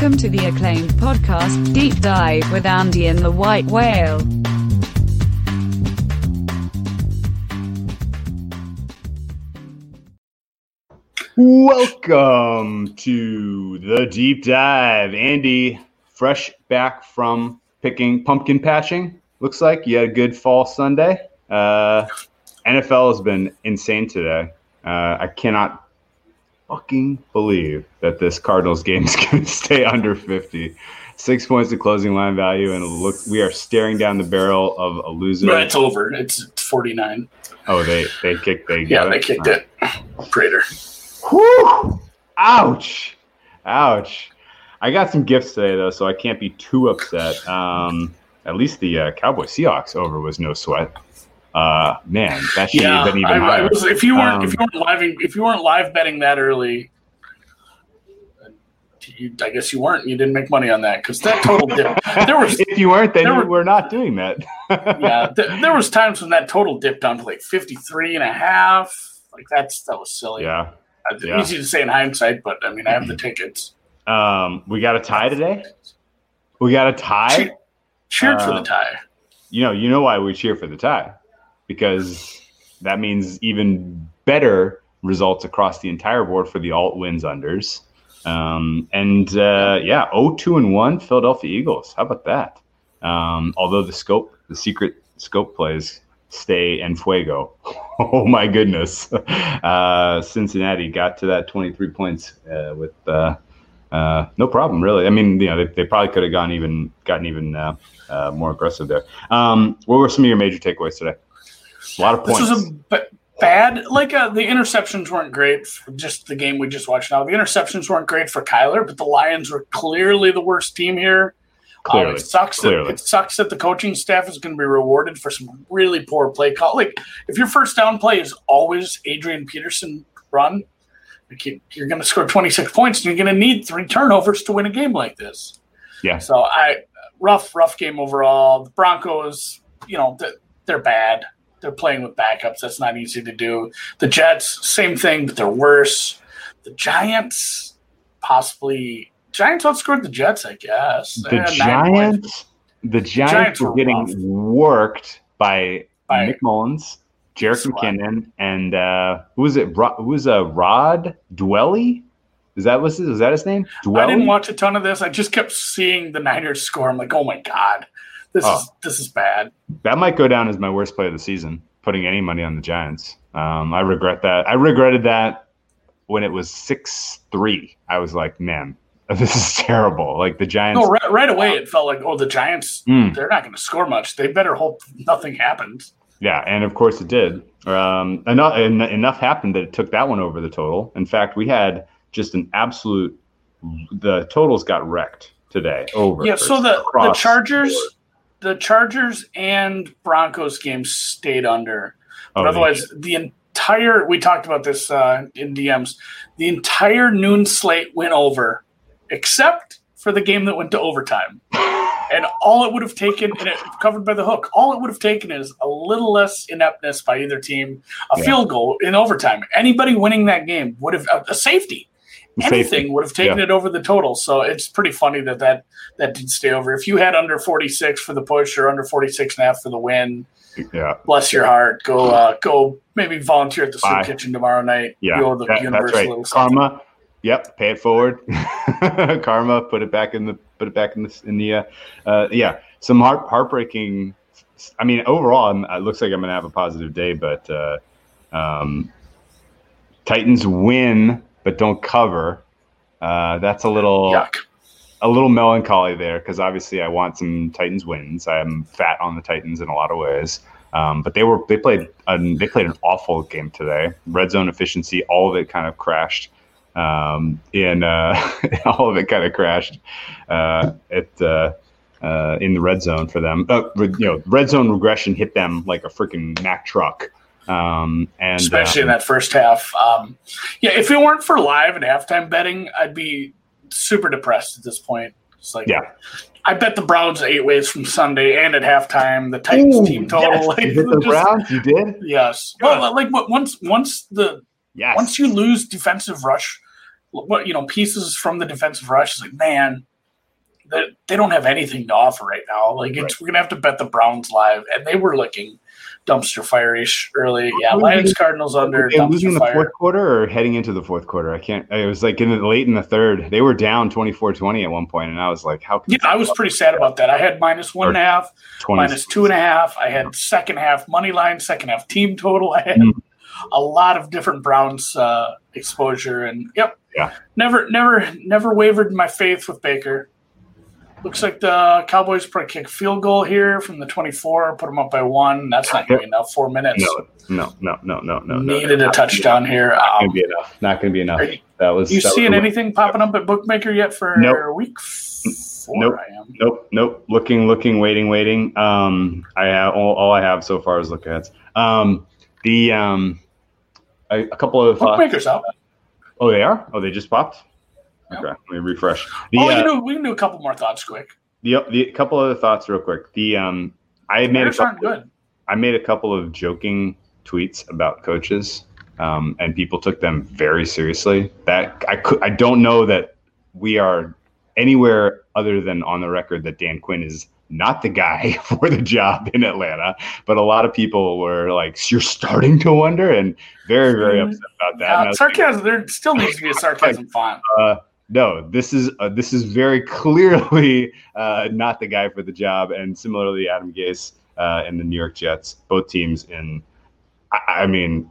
Welcome to the acclaimed podcast, Deep Dive with Andy and the White Whale. Welcome to the deep dive. Andy, fresh back from picking pumpkin patching. Looks like you had a good fall Sunday. Uh, NFL has been insane today. Uh, I cannot fucking believe that this Cardinals game is going to stay under 50. Six points of closing line value, and look, we are staring down the barrel of a loser. No, it's over. It's 49. Oh, they they kicked. They Yeah, they kicked it. Prater. Whew! Ouch! Ouch! I got some gifts today though, so I can't be too upset. Um, at least the uh, Cowboy Seahawks over was no sweat. Uh, man, that should Yeah, have been even I, I was, if you weren't Um, if you weren't live if you weren't live betting that early, you, I guess you weren't. You didn't make money on that because that total dip. There was if you weren't, then there you were- were not doing that. yeah, th- there was times when that total dipped down to like 53 and a half. Like that's that was silly. yeah. It's yeah. easy to say in hindsight, but I mean, I have the tickets. Um, we got a tie today. We got a tie. Che- cheered for Uh, the tie. you know, you know why we cheer for the tie because that means even better results across the entire board for the alt wins unders. Um, and uh, yeah, 0-2 and one Philadelphia Eagles. How about that? Um, although the scope, the secret scope plays stay and fuego. oh my goodness! Uh, Cincinnati got to that 23 points uh, with. Uh, uh, no problem, really. I mean, you know, they, they probably could have gone even, gotten even uh, uh, more aggressive there. Um, what were some of your major takeaways today? A lot of points. This was a b- bad. Like uh, the interceptions weren't great. For just the game we just watched now, the interceptions weren't great for Kyler, but the Lions were clearly the worst team here. Um, Clearly. it sucks. That, it sucks that the coaching staff is going to be rewarded for some really poor play call. Like if your first down play is always Adrian Peterson run, you- you're going to score 26 points, and you're going to need three turnovers to win a game like this. Yeah. So I rough, rough game overall. The Broncos, you know, they're bad. They're playing with backups. That's not easy to do. The Jets, same thing, but they're worse. The Giants, possibly. Giants outscored the Jets, I guess. the had nine points. Giants, the Giants, Giants were were getting rough. worked by, By- Nick Mullens, Jerick. McKinnon, and uh, who was it? Who was uh, Rod Dwelley? Is that was is that his name? Dwelley? I didn't watch a ton of this. I just kept seeing the Niners score. I'm like, oh my god, this Oh. is this is bad. That might go down as my worst play of the season. Putting any money on the Giants. Um, I regret that. I regretted that when it was six three. I was like, man, this is terrible. Like the Giants. No, right, right away it felt like, oh, the Giants, Mm. they're not going to score much. They better hope nothing happens. Yeah, and of course it did. Um, enough, en- enough happened that it took that one over the total. In fact, we had just an absolute. The totals got wrecked today. Over. Yeah, so the the Chargers. The Chargers and Broncos game stayed under. But Oh, otherwise, the entire we talked about this uh, in DMs. The entire noon slate went over, except for the game that went to overtime. And all it would have taken, and it covered by the hook. All it would have taken is a little less ineptness by either team, a Yeah. field goal in overtime. Anybody winning that game would have a safety. Anything would have taken Yeah. it over the total. So it's pretty funny that, that that did stay over. If you had under 46 for the push or under 46 and a half for the win, Yeah, bless your heart. Go uh, go maybe volunteer at the soup Bye. kitchen tomorrow night. yeah, You the that- universe that's right. a little something. Karma. Yep, pay it forward. Karma, put it back in the put it back in the in the uh, uh, yeah. Some heart heartbreaking. I mean, overall, I'm, it looks like I'm gonna have a positive day, but uh, um, Titans win but don't cover. Uh, that's a little Yuck. a little melancholy there because obviously I want some Titans wins. I'm fat on the Titans in a lot of ways, um, but they were they played an, they played an awful game today. Red zone efficiency, all of it kind of crashed. Um, in uh, all of it kind of crashed uh, at uh, uh, in the red zone for them. Uh, you know, red zone regression hit them like a freaking Mack truck. Um, and especially in um, that first half. Um, yeah, if it weren't for live and halftime betting, I'd be super depressed at this point. It's like, Yeah. I bet the Browns eight ways from Sunday and at halftime. The Titans Ooh, team total, yes, like, you hit the just- Browns. You did. yes. Good. Well, like once once the Yes. once you lose defensive rush what you know pieces from the defensive rush. is like man, they, they don't have anything to offer right now. Like it's, Right. we're gonna have to bet the Browns live, and they were looking dumpster fire-ish early. Yeah, Lions Cardinals under they losing the fire. fourth quarter or heading into the fourth quarter? I can't. It was like in the late in the third. They were down 24-20 at one point, and I was like, "How?" Can Yeah, I was pretty sad about that. I had minus one and a half, 20 minus two and a half. I had second half money line, second half team total. I had Mm. a lot of different Browns uh, exposure, and yep, Yeah. never, never, never wavered my faith with Baker. Looks like the Cowboys probably kick field goal here from the 24, put them up by one. That's not going to be enough. Four minutes. No, no, no, no, no, no. no. Needed a touchdown here. Not Um, gonna be enough. Not gonna be enough. You- That was. you seeing anything popping up at Bookmaker yet for Nope. week four? Nope. I am. Nope, nope. Looking, looking, waiting, waiting. Um, I have all, all I have so far is look aheads. Um, the um, a, a couple of. Bookmaker's out. Oh, they are. Oh, they just popped. Okay, let me refresh. The, oh, uh, you know, we can do a couple more thoughts quick. the the couple other thoughts real quick. The um, I made a Bears couple, good. I made a couple of joking tweets about coaches, um, and people took them very seriously. That I could I don't know that we are anywhere other than on the record that Dan Quinn is not the guy for the job in Atlanta. But a lot of people were like, "You're starting to wonder," and very very upset about that. Uh, like, sarcasm. There still needs to be a sarcasm font. uh, no, this is uh, this is very clearly uh, not the guy for the job. And similarly, Adam Gase uh, and the New York Jets, both teams in. I, I mean,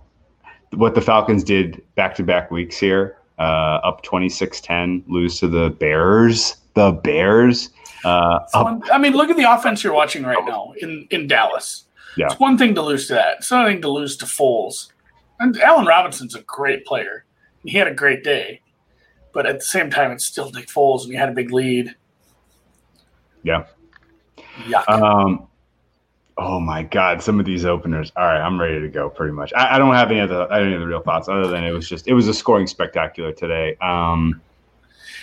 what the Falcons did back to back weeks here, uh, up 26-10, lose to the Bears. The Bears. Uh, It's I mean, look at the offense you're watching right now in, in Dallas. Yeah. It's one thing to lose to that. It's another thing to lose to Foles. And Allen Robinson's a great player. He had a great day. But at the same time, it's still Nick Foles, and you had a big lead. Yeah. Yuck. Um, oh my God, some of these openers. All right, I'm ready to go. Pretty much. I, I don't have any of the any of the real thoughts other than it was just it was a scoring spectacular today. Um,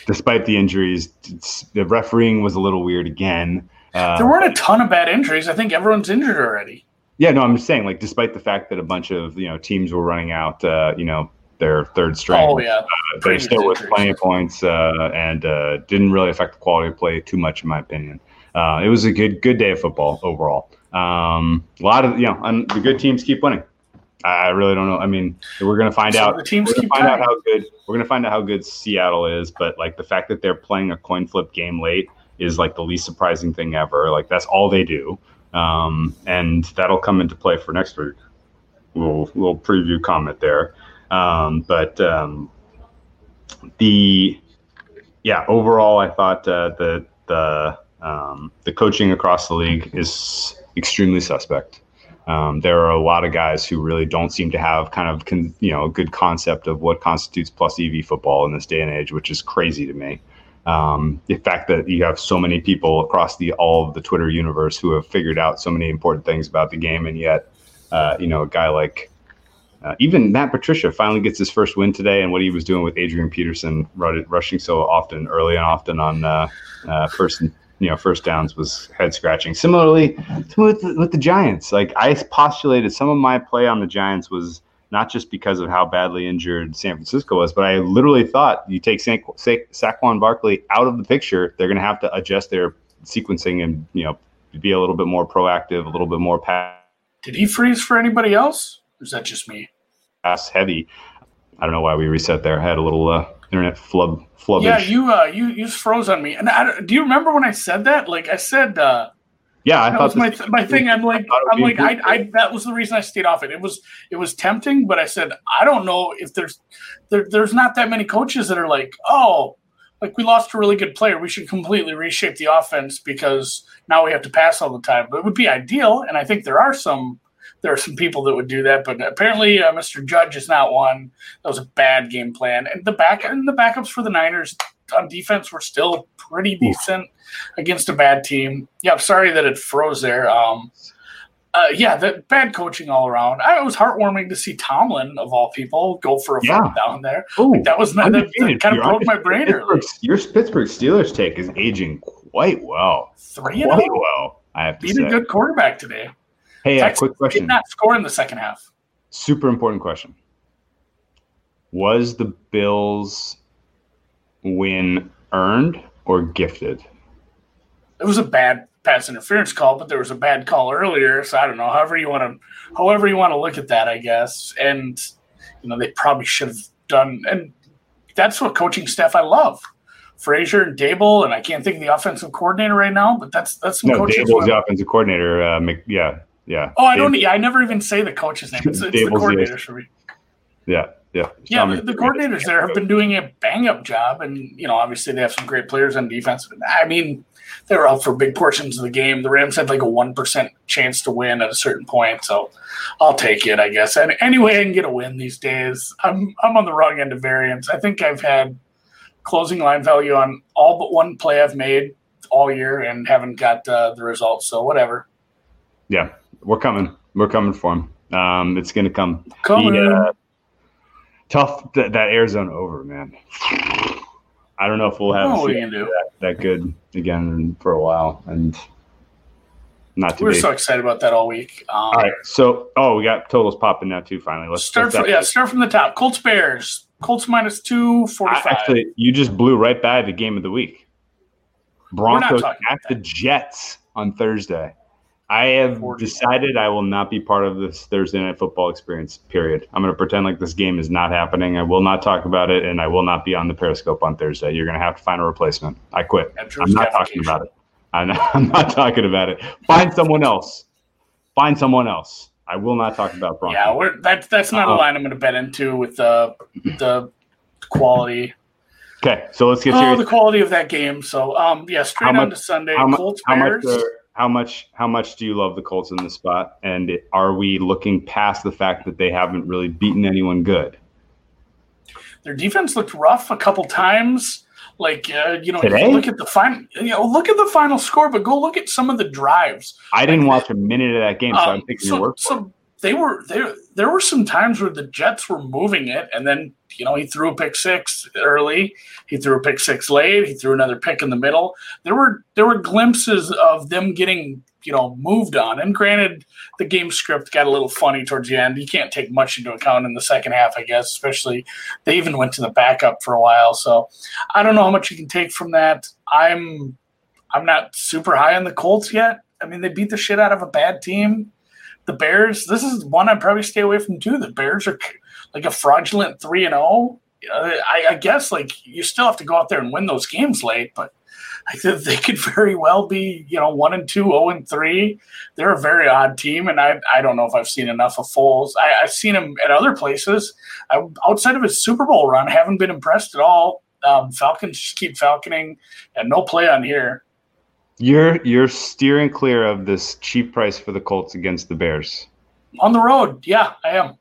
despite the injuries, the refereeing was a little weird again. Uh, there weren't a ton of bad injuries. I think everyone's injured already. yeah, no, I'm just saying, like, despite the fact that a bunch of you know teams were running out, uh, you know, their third string. Oh, yeah. they still with plenty of points uh, and uh, didn't really affect the quality of play too much, in my opinion. Uh, it was a good good day of football overall. Um, a lot of you know, and the good teams keep winning. I really don't know. I mean, we're gonna find So out. the teams we're keep find out how good we're gonna find out how good Seattle is. But like the fact that they're playing a coin flip game late is like the least surprising thing ever. Like that's all they do, um, and that'll come into play for next week. Little little preview comment there, um, but um, the yeah overall I thought uh, the the um, the coaching across the league is extremely suspect. Um, there are a lot of guys who really don't seem to have kind of con, you know a good concept of what constitutes plus EV football in this day and age, which is crazy to me. Um, the fact that you have so many people across the all of the Twitter universe who have figured out so many important things about the game, and yet uh, you know a guy like uh, even Matt Patricia finally gets his first win today, and what he was doing with Adrian Peterson rushing so often, early and often on uh, uh, first, you know, first downs was head scratching. Similarly, with the, with the Giants, like I postulated, some of my play on the Giants was not just because of how badly injured San Francisco was, but I literally thought you take Sa- Sa- Saquon Barkley out of the picture, they're going to have to adjust their sequencing and you know be a little bit more proactive, a little bit more pass Did he freeze for anybody else? Or is that just me? Pass heavy. I don't know why we reset there. I had a little uh, internet flub flub. Yeah, you uh, you you froze on me. And I, don't- you remember when I said that? Like I said, uh, yeah. I that thought was my th- my thing. I'm like I'm like I. I that was the reason I stayed off it. It was it was tempting, but I said I don't know if there's there, there's not that many coaches that are like oh like we lost a really good player. We should completely reshape the offense because now we have to pass all the time. But it would be ideal, and I think there are some there are some people that would do that. But apparently, uh, Mr. Judge is not one. That was a bad game plan, and the back and the backups for the Niners on defense were still pretty decent against a bad team. Yeah, I'm sorry that it froze there. Um, uh, yeah, the bad coaching all around. I, it was heartwarming to see Tomlin of all people go for a Yeah. down there. Ooh, That was not, that, undefeated. kind of broke my brain your Pittsburgh Steelers take is aging quite well. Three and Quite oh, well, I have to beat say. a good quarterback today. Hey, uh, Texans quick Did not score in the second half. Super important question. Was the Bills win earned or gifted? It was a bad pass interference call, but there was a bad call earlier. So I don't know. However you want to, however you want to look at that, I guess. And you know they probably should have done. And that's what coaching staff I love. Frazier and Daboll, and I can't think of the offensive coordinator right now, but that's that's some No, coaches. Daboll's the offensive coordinator. Uh, Mc, yeah, yeah. oh, I Dab- don't. Yeah, I never even say the coach's name. It's, it's the coordinators for me. Yeah, yeah. Yeah, the, the coordinators there have been doing a bang up job, and you know, obviously they have some great players on defense. I mean, they were out for big portions of the game. The Rams had like a one percent chance to win at a certain point, so I'll take it, I guess. And anyway, I can get a win these days. I'm I'm on the wrong end of variance. I think I've had closing line value on all but one play I've made all year and haven't got uh, the results. So whatever. Yeah, we're coming. We're coming for him. Um, it's going to come. On. uh, tough that, that Arizona over, man. I don't know if we'll have Oh, what are see you gonna do? that, that good again for a while, and not to We're be. so excited about that all week. Um, All right, so oh, we got totals popping now too. Finally, let's Start from, yeah, start from the top. Colts Bears. Colts minus two forty I- Actually, you just blew right by the game of the week. Broncos at the Jets on Thursday. I have decided I will not be part of this Thursday night football experience. Period. I'm going to pretend like this game is not happening. I will not talk about it, and I will not be on the Periscope on Thursday. You're going to have to find a replacement. I quit. I'm not talking about it. I'm not, I'm not talking about it. Find someone else. Find someone else. I will not talk about Broncos. Yeah, we're, that's that's not a Uh-uh. line I'm going to bet into with the the quality. okay, so let's get Oh, serious. the quality of that game. So, um, yeah, straight How on much- to Sunday. how, Colts how much Bears. How much how much do you love the Colts in this spot? And are we looking past the fact that they haven't really beaten anyone good? Their defense looked rough a couple times. Like uh, you know, you look at the final. You know, look at the final score, but go look at some of the drives. I didn't watch a minute of that game, so I'm Um, taking your so, word for it. so they were there. There were some times where the Jets were moving it, and then you know he threw a pick six early. He threw a pick six late. He threw another pick in the middle. There were there were glimpses of them getting you know moved on. And granted, the game script got a little funny towards the end. You can't take much into account in the second half, I guess. Especially they even went to the backup for a while. So I don't know how much you can take from that. I'm I'm not super high on the Colts yet. I mean, they beat the shit out of a bad team. The Bears, this is one I'd probably stay away from too. The Bears are like a fraudulent three and zero. I, I guess like you still have to go out there and win those games late, but I think they could very well be you know one and two, zero and three. They're a very odd team, and I I don't know if I've seen enough of Foles. I, I've seen him at other places. I, outside of his Super Bowl run, I haven't been impressed at all. Um, Falcons just keep falconing, and no play on here. You're you're steering clear of this cheap price for the Colts against the Bears. On the road, yeah, I am.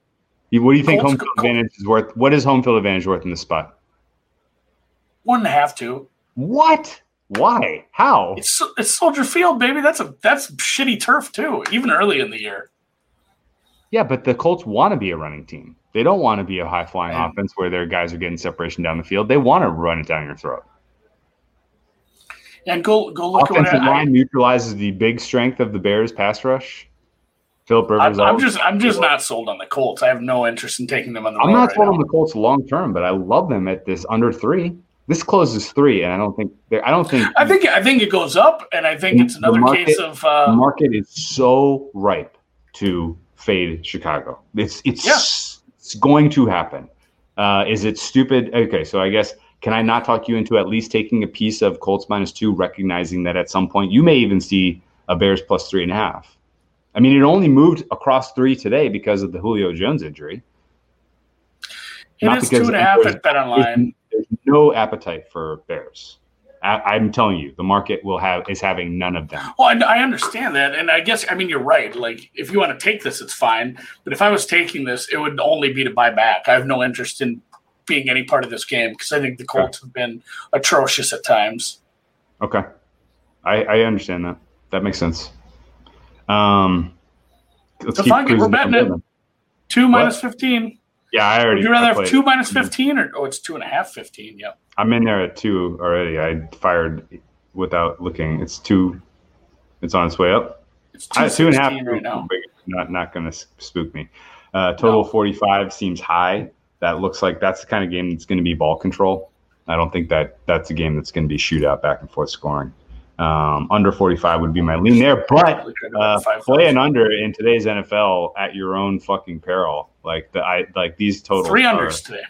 What do you think Colts- home field advantage is worth? What is home field advantage worth in this spot? One and a half, two. What? Why? How? It's it's Soldier Field, baby. That's a that's shitty turf too. Even early in the year. Yeah, but the Colts want to be a running team. They don't want to be a high flying offense where their guys are getting separation down the field. They want to run it down your throat. And go go look at Offensive what I, line neutralizes the big strength of the Bears pass rush. Philip Rivers. I'm, I'm just I'm just not sold on the Colts. I have no interest in taking them on the I'm not right sold now. on the Colts long term, but I love them at this under three. This closes three, and I don't think I don't think I think I think it goes up, and I think it's another market- case of the uh, market is so ripe to fade Chicago. It's it's Yeah. it's going to happen. Uh, is it stupid? Okay, so I guess can I not talk you into at least taking a piece of Colts minus two, recognizing that at some point you may even see a Bears plus three and a half. I mean, it only moved across three today because of the Julio Jones injury. it not is two and a half at Bet Online. There's no appetite for Bears. I, I'm telling you, the market will have is having none of them. Well, I, I understand that, and I guess I mean you're right. Like if you want to take this, it's fine. But if I was taking this, it would only be to buy back. I have no interest in being any part of this game because I think the Colts have been atrocious at times. Okay, I, I understand that. That makes sense. Um, let's So keep fine, we're betting it. Two minus fifteen. Yeah, I already. Would you rather have two minus fifteen or oh, it's two and a half fifteen? Yep. I'm in there at two already. I fired without looking. It's two. It's on its way up. It's I, two and a half. right now. Not not going to spook me. Uh, total No. 45 seems high. That looks like that's the kind of game that's going to be ball control. I don't think that that's a game that's going to be shootout back and forth scoring. Um, under 45 would be my lean there, but uh, play an under in today's NFL at your own fucking peril. Like the I like these totals. Three unders today.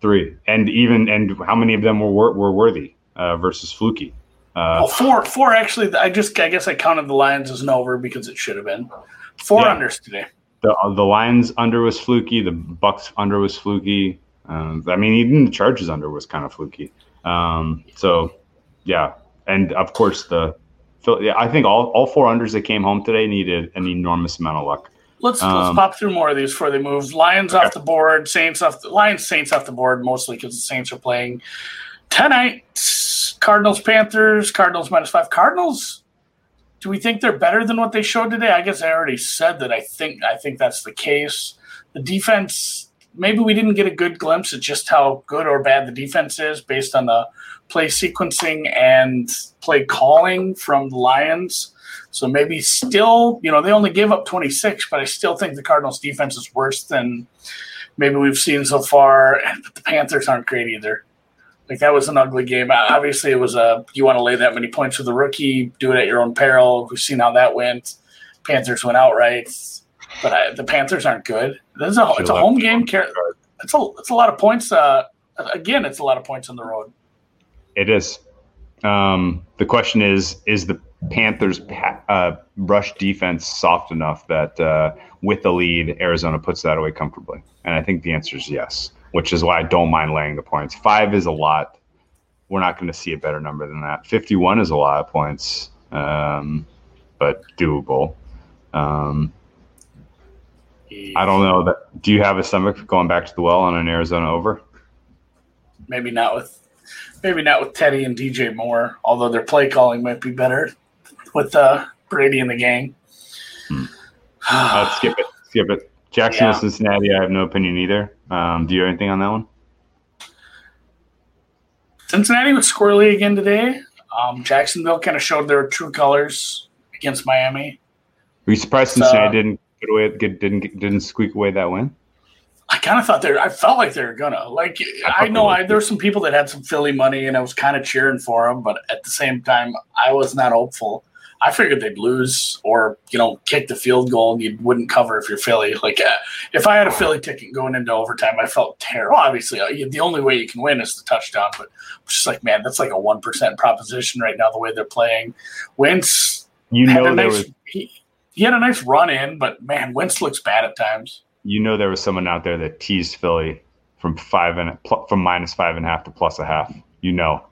Three, and even and how many of them were were worthy uh, versus fluky? Uh, four actually. I just I guess I counted the Lions as an over because it should have been four yeah. unders today. The uh, the Lions under was fluky. The Bucs under was fluky. Um, I mean, even the Chargers under was kind of fluky. Um, so, yeah, and of course the, yeah, I think all, all four unders that came home today needed an enormous amount of luck. Let's, um, let's pop through more of these before they move. Lions okay. off the board, Saints off the Lions, Saints off the board mostly because the Saints are playing tonight. Cardinals, Panthers, Cardinals minus five. Cardinals. Do we think they're better than what they showed today? I guess I already said that. I think I think that's the case. The defense maybe we didn't get a good glimpse at just how good or bad the defense is based on the play sequencing and play calling from the Lions. So maybe still, you know, they only gave up 26, but I still think the Cardinals defense is worse than maybe we've seen so far. But the Panthers aren't great either. Like that was an ugly game. Obviously, it was a you want to lay that many points with a rookie, do it at your own peril. We've seen how that went. Panthers went outright but I, the Panthers aren't good. This is a, it's a home game. It's a it's a lot of points. Uh, again, it's a lot of points on the road. It is. Um, the question is: Is the Panthers' uh, rush defense soft enough that uh, with the lead, Arizona puts that away comfortably? And I think the answer is yes, which is why I don't mind laying the points. Five is a lot. We're not going to see a better number than that. Fifty-one is a lot of points, um, but doable. Um, I don't know that. Do you have a stomach going back to the well on an Arizona over? Maybe not with, maybe not with Teddy and DJ Moore. Although their play calling might be better with uh, Brady and the gang. Hmm. uh, skip it. Skip it. Jacksonville, yeah. Cincinnati. I have no opinion either. Um, do you have anything on that one? Cincinnati was squirrely again today. Um, Jacksonville kind of showed their true colors against Miami. Were you surprised Cincinnati uh, didn't get away, get, didn't didn't squeak away that win? I kind of thought they. I felt like they were gonna. Like I, I know I, there were some people that had some Philly money, and I was kind of cheering for them, but at the same time, I was not hopeful. I figured they'd lose or you know kick the field goal and you wouldn't cover if you're Philly. Like uh, if I had a Philly ticket going into overtime, I felt terrible. Obviously, uh, the only way you can win is the touchdown, but just like man, that's like a one percent proposition right now. The way they're playing, Wentz. You know, nice, was- he, he had a nice run in, but man, Wentz looks bad at times. You know, there was someone out there that teased Philly from five and from minus five and a half to plus a half. You know,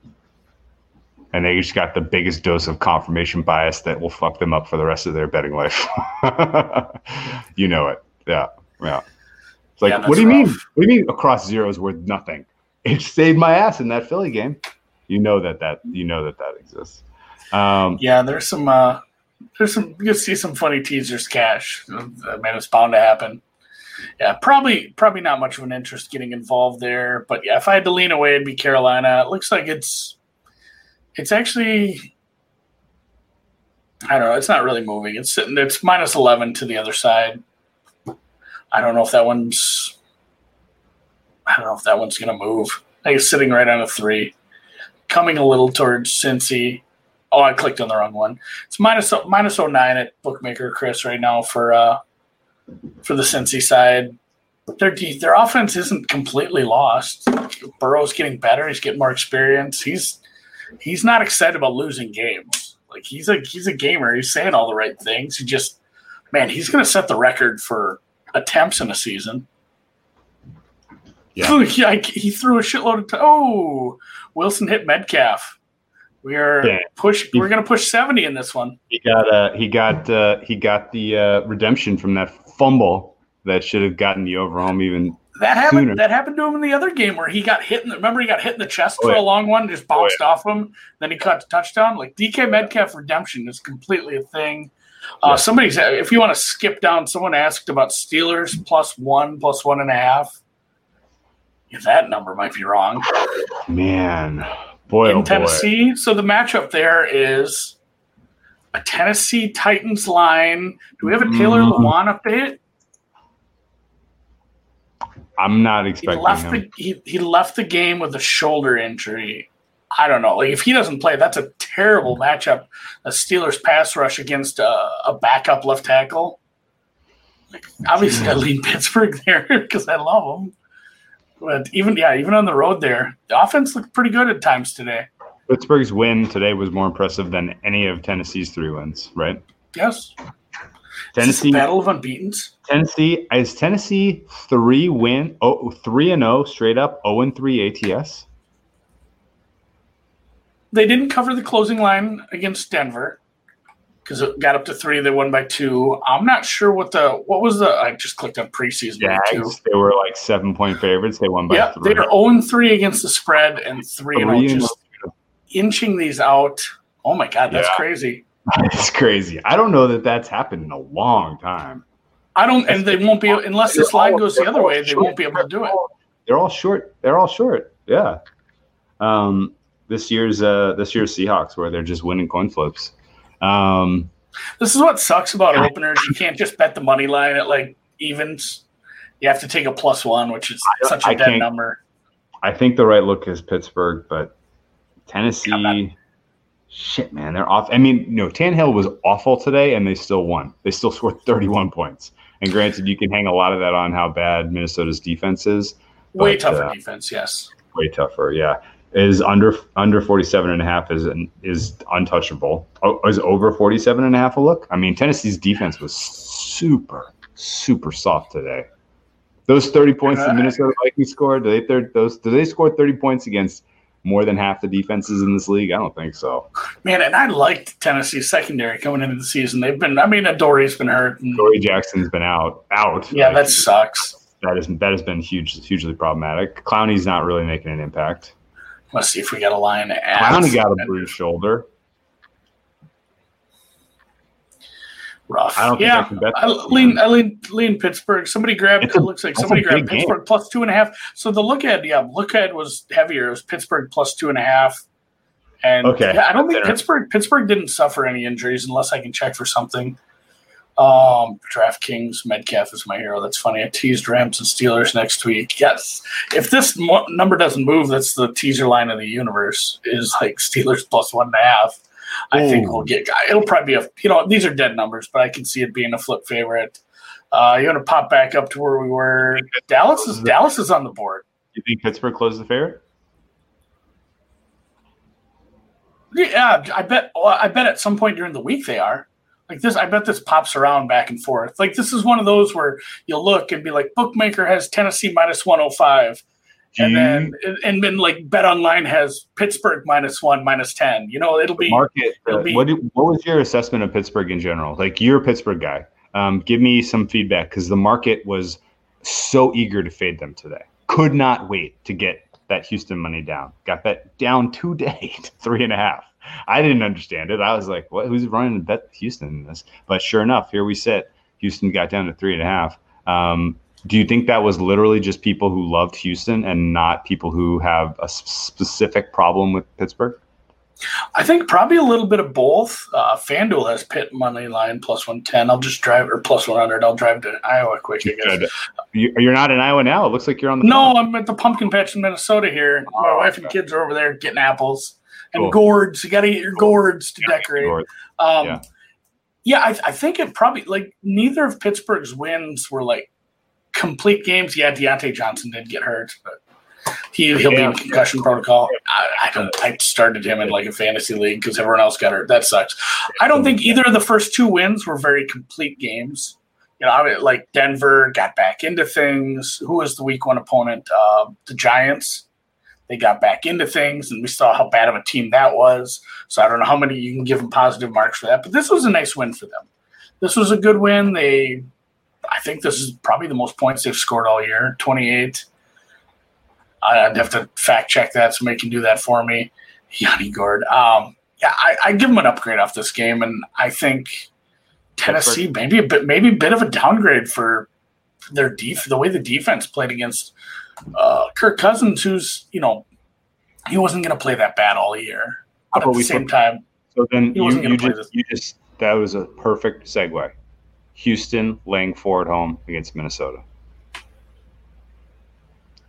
and they just got the biggest dose of confirmation bias that will fuck them up for the rest of their betting life. you know it, yeah, yeah. It's like, yeah, what do you rough. mean? What do you mean across zero is worth nothing? It saved my ass in that Philly game. You know that that you know that that exists. Um, yeah, there's some uh, there's some you see some funny teasers cash. I mean, it's bound to happen. Yeah, probably probably not much of an interest getting involved there. But yeah, if I had to lean away, it'd be Carolina. It looks like it's it's actually I don't know. It's not really moving. It's sitting. It's minus eleven to the other side. I don't know if that one's. I don't know if that one's going to move. I think it's sitting right on a three, coming a little towards Cincy. Oh, I clicked on the wrong one. It's minus minus 09 at bookmaker Chris right now for uh for the Cincy side. Their their offense isn't completely lost. Burrow's getting better. He's getting more experience. He's he's not excited about losing games. Like he's a he's a gamer. He's saying all the right things. He just man, he's going to set the record for attempts in a season. Yeah, he threw a shitload of. T- oh, Wilson hit Metcalf. We are yeah. push. He, we're going to push seventy in this one. He got uh, he got uh, he got the uh, redemption from that fumble that should have gotten the over home even. That happened. Sooner. That happened to him in the other game where he got hit. In the, remember, he got hit in the chest oh, for yeah. a long one, just bounced oh, yeah. off him. Then he caught the touchdown. Like DK Metcalf redemption is completely a thing. Uh, Somebody said, if you want to skip down, someone asked about Steelers plus one, plus one and a half. Yeah, that number might be wrong. Man, Boy, in oh Tennessee. Boy. So the matchup there is a Tennessee Titans line. Do we have a Taylor mm. Lewan update? I'm not He expecting left him. the he, he left the game with a shoulder injury. I don't know. Like if he doesn't play, that's a terrible matchup. A Steelers pass rush against a, a backup left tackle. Like obviously, I lean Pittsburgh there because I love them. But even yeah, even on the road there, the offense looked pretty good at times today. Pittsburgh's win today was more impressive than any of Tennessee's three wins, right? Yes, Tennessee, battle of unbeaten's. Tennessee is Tennessee three win, oh, three and zero straight up, zero and three ATS. They didn't cover the closing line against Denver because it got up to three. They won by two. I'm not sure what the what was the. I just clicked on preseason. two. They were like seven point favorites. They won by Yeah, three. they're 0 3 against the spread and 3 and Three and just inching these out. Oh my God, that's Yeah. crazy. It's crazy. I don't know that that's happened in a long time. I don't, and they won't be, unless this line goes the other way, they won't be able to do it. They're all short. They're all short. Yeah. Um, this year's uh, this year's Seahawks, where they're just winning coin flips. Um, This is what sucks about openers. You can't just bet the money line at like evens. You have to take a plus one, which is such a I dead number. I think the right look is Pittsburgh, but Tennessee, shit, man, they're off. I mean, you know, Tannehill was awful today, and they still won. They still scored 31 points. And granted, you can hang a lot of that on how bad Minnesota's defense is. Way tougher uh, defense, yes. way tougher. Yeah, is under under 47 and a half is is untouchable. Oh, is over 47 and a half a look? I mean, Tennessee's defense was super super soft today. Those 30 points the Uh, Minnesota Vikings scored, do they third those do they score 30 points against more than half the defenses in this league? I don't think so. Man, and I liked Tennessee's secondary coming into the season. They've been, I mean, Dory's been hurt. And, Corey Jackson's been out out. yeah, Like, that sucks. that is that has been huge hugely problematic. Clowney's not really making an impact. Let's see if we got a line. At, Clowney got a bruised shoulder. Rough. I don't think yeah, I can bet I that. lean, I lean, lean Pittsburgh. Somebody grabbed. It's It looks like somebody grabbed big game. Pittsburgh plus two and a half. So the look ahead, yeah, look ahead was heavier. It was Pittsburgh plus two and a half. And Okay. yeah, I don't think That's Pittsburgh Pittsburgh didn't suffer any injuries unless I can check for something. Um, DraftKings Metcalf is my hero. That's funny. I teased Rams and Steelers next week. Yes, if this mo- number doesn't move, that's the teaser line of the universe. Is like Steelers plus one and a half. I think we'll get. It'll probably be a. You know, these are dead numbers, but I can see it being a flip favorite. Uh, you want to pop back up to where we were? Dallas is Dallas is on the board. You think Pittsburgh closes the favorite? Yeah, I bet. I bet at some point during the week they are. Like this, I bet this pops around back and forth. Like this is one of those where you'll look and be like, bookmaker has Tennessee minus one hundred five, and then and then like Bet Online has Pittsburgh minus one, minus ten. You know, it'll be market. it'll uh, be- what do- what was your assessment of Pittsburgh in general? Like you're a Pittsburgh guy. Um, give me some feedback because the market was so eager to fade them today. Could not wait to get that Houston money down. Got bet down today to three and a half. I didn't understand it. I was like, "What? Who's running to bet Houston in this?" But sure enough, here we sit. Houston got down to three and a half. Um, do you think that was literally just people who loved Houston and not people who have a specific problem with Pittsburgh? I think probably a little bit of both. Uh, FanDuel has Pitt money line plus one ten. I'll just drive or plus one hundred. I'll drive to Iowa quick. I guess. You- You're not in Iowa now. It looks like you're on the No. I'm at the pumpkin patch in Minnesota here. My Oh, wife and kids are over there getting apples and Cool. gourds. You got to get your gourds to decorate. Or- Um, Yeah. yeah, I, I think it probably like neither of Pittsburgh's wins were like complete games. Yeah, Diontae Johnson did get hurt, but he he'll be in concussion protocol. I, I don't. I started him in like a fantasy league because everyone else got hurt. That sucks. I don't think either of the first two wins were very complete games. You know, I like Denver got back into things. Who was the week one opponent? Uh, the Giants. They got back into things, and we saw how bad of a team that was. So I don't know how many you can give them positive marks for that, but this was a nice win for them. This was a good win. They, I think this is probably the most points they've scored all year, twenty-eight. I'd have to fact check that. Somebody can do that for me. Yanni Gord. Um, yeah, I, I give them an upgrade off this game, and I think Tennessee maybe a bit, maybe a bit of a downgrade for their def- the way the defense played against uh, Kirk Cousins, who's you know he wasn't going to play that bad all year. But at the same flip- time, So then He you, you play just this. you just that was a perfect segue. Houston laying four at home against Minnesota.